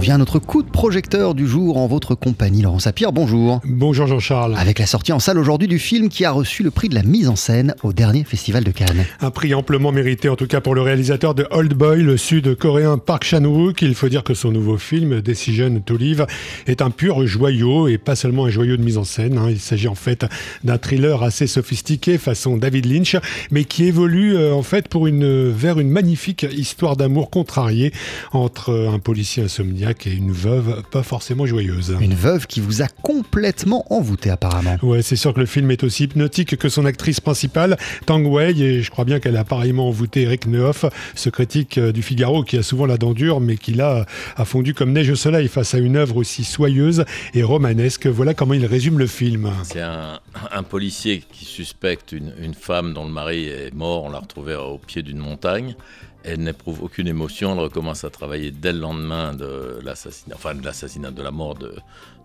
vient à notre coup de projecteur du jour en votre compagnie. Laurent Sapir, bonjour. Bonjour Jean-Charles. Avec la sortie en salle aujourd'hui du film qui a reçu le prix de la mise en scène au dernier festival de Cannes. Un prix amplement mérité en tout cas pour le réalisateur de Old Boy, le sud-coréen Park Chan-wook. Il faut dire que son nouveau film, Decision to Live, est un pur joyau et pas seulement un joyau de mise en scène. Hein. Il s'agit en fait d'un thriller assez sophistiqué façon David Lynch, mais qui évolue euh, en fait pour une, vers une magnifique histoire d'amour contrariée entre un policier insomniaque et une veuve pas forcément joyeuse. Une veuve qui vous a complètement envoûté apparemment. Ouais, c'est sûr que le film est aussi hypnotique que son actrice principale, Tang Wei, et je crois bien qu'elle a pareillement envoûté Eric Neuf, ce critique euh, du Figaro qui a souvent la dent dure, mais qui là a fondu comme neige au soleil face à une œuvre aussi soyeuse et romanesque. Voilà comment il résume le film. C'est un, policier qui suspecte une, une femme dont le mari est mort, on l'a retrouvée au pied d'une montagne. Elle n'éprouve aucune émotion, elle recommence à travailler dès le lendemain de l'assassinat, enfin de l'assassinat, de la mort de,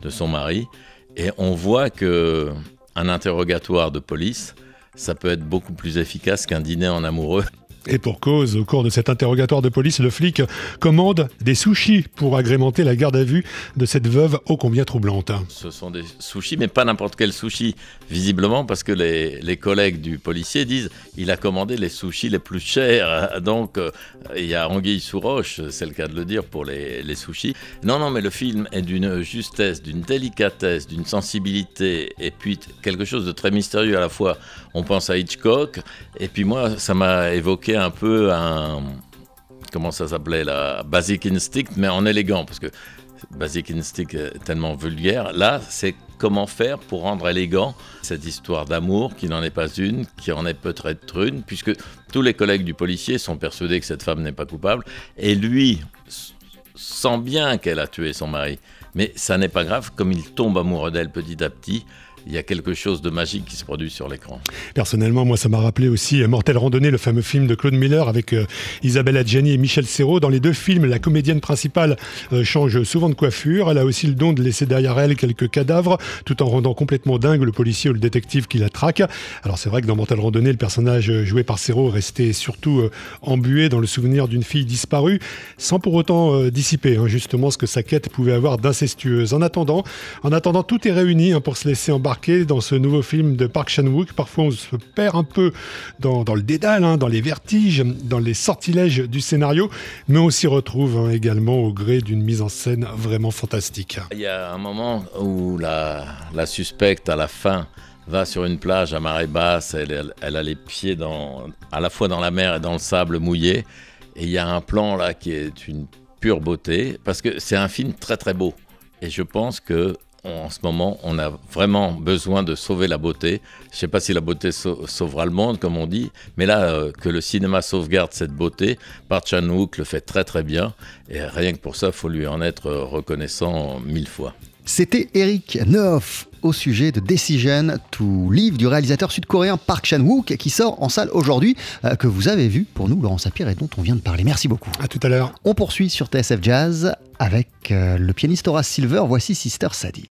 de, son mari. Et on voit que un interrogatoire de police, ça peut être beaucoup plus efficace qu'un dîner en amoureux. Et pour cause, au cours de cet interrogatoire de police, le flic commande des sushis pour agrémenter la garde à vue de cette veuve ô combien troublante. Ce sont des sushis, mais pas n'importe quel sushi, visiblement, parce que les, les, collègues du policier disent il a commandé les sushis les plus chers. Donc, euh, il y a anguille sous roche, c'est le cas de le dire pour les, les sushis. Non, non, mais le film est d'une justesse, d'une délicatesse, d'une sensibilité, et puis quelque chose de très mystérieux à la fois. On pense à Hitchcock, et puis moi, ça m'a évoqué un peu un. Comment ça s'appelait la Basic Instinct, mais en élégant, parce que Basic Instinct est tellement vulgaire. Là, c'est comment faire pour rendre élégant cette histoire d'amour qui n'en est pas une, qui en est peut-être une, puisque tous les collègues du policier sont persuadés que cette femme n'est pas coupable, et lui sent bien qu'elle a tué son mari. Mais ça n'est pas grave, comme il tombe amoureux d'elle petit à petit, il y a quelque chose de magique qui se produit sur l'écran. Personnellement, moi, ça m'a rappelé aussi euh, Mortel Randonnée, le fameux film de Claude Miller avec euh, Isabelle Adjani et Michel Serrault. Dans les deux films, la comédienne principale euh, change souvent de coiffure. Elle a aussi le don de laisser derrière elle quelques cadavres, tout en rendant complètement dingue le policier ou le détective qui la traque. Alors c'est vrai que dans Mortel Randonnée, le personnage joué par Serrault restait surtout embué dans le souvenir d'une fille disparue, sans pour autant dissiper hein, justement ce que sa quête pouvait avoir d'incestueuse. En attendant, en attendant, tout est réuni hein, pour se laisser embarquer dans ce nouveau film de Park Chan-wook. Parfois, on se perd un peu dans, le dédale, hein, dans les vertiges, dans les sortilèges du scénario, mais on s'y retrouve hein, également au gré d'une mise en scène vraiment fantastique. Il y a un moment où la, suspecte, à la fin, va sur une plage à marée basse, elle, a les pieds à la fois dans la mer et dans le sable mouillé, et il y a un plan là qui est une pure beauté, parce que c'est un film très très beau. Et je pense que en ce moment, on a vraiment besoin de sauver la beauté. Je ne sais pas si la beauté sauvera le monde, comme on dit, mais là, euh, que le cinéma sauvegarde cette beauté, Park Chan-wook le fait très très bien, et rien que pour ça, il faut lui en être reconnaissant mille fois. C'était Eric Neuf au sujet de Decision to Live du réalisateur sud-coréen Park Chan-wook qui sort en salle aujourd'hui, euh, que vous avez vu pour nous, Laurent Sapir, et dont on vient de parler. Merci beaucoup. À tout à l'heure. On poursuit sur TSF Jazz avec euh, le pianiste Horace Silver. Voici Sister Sadie.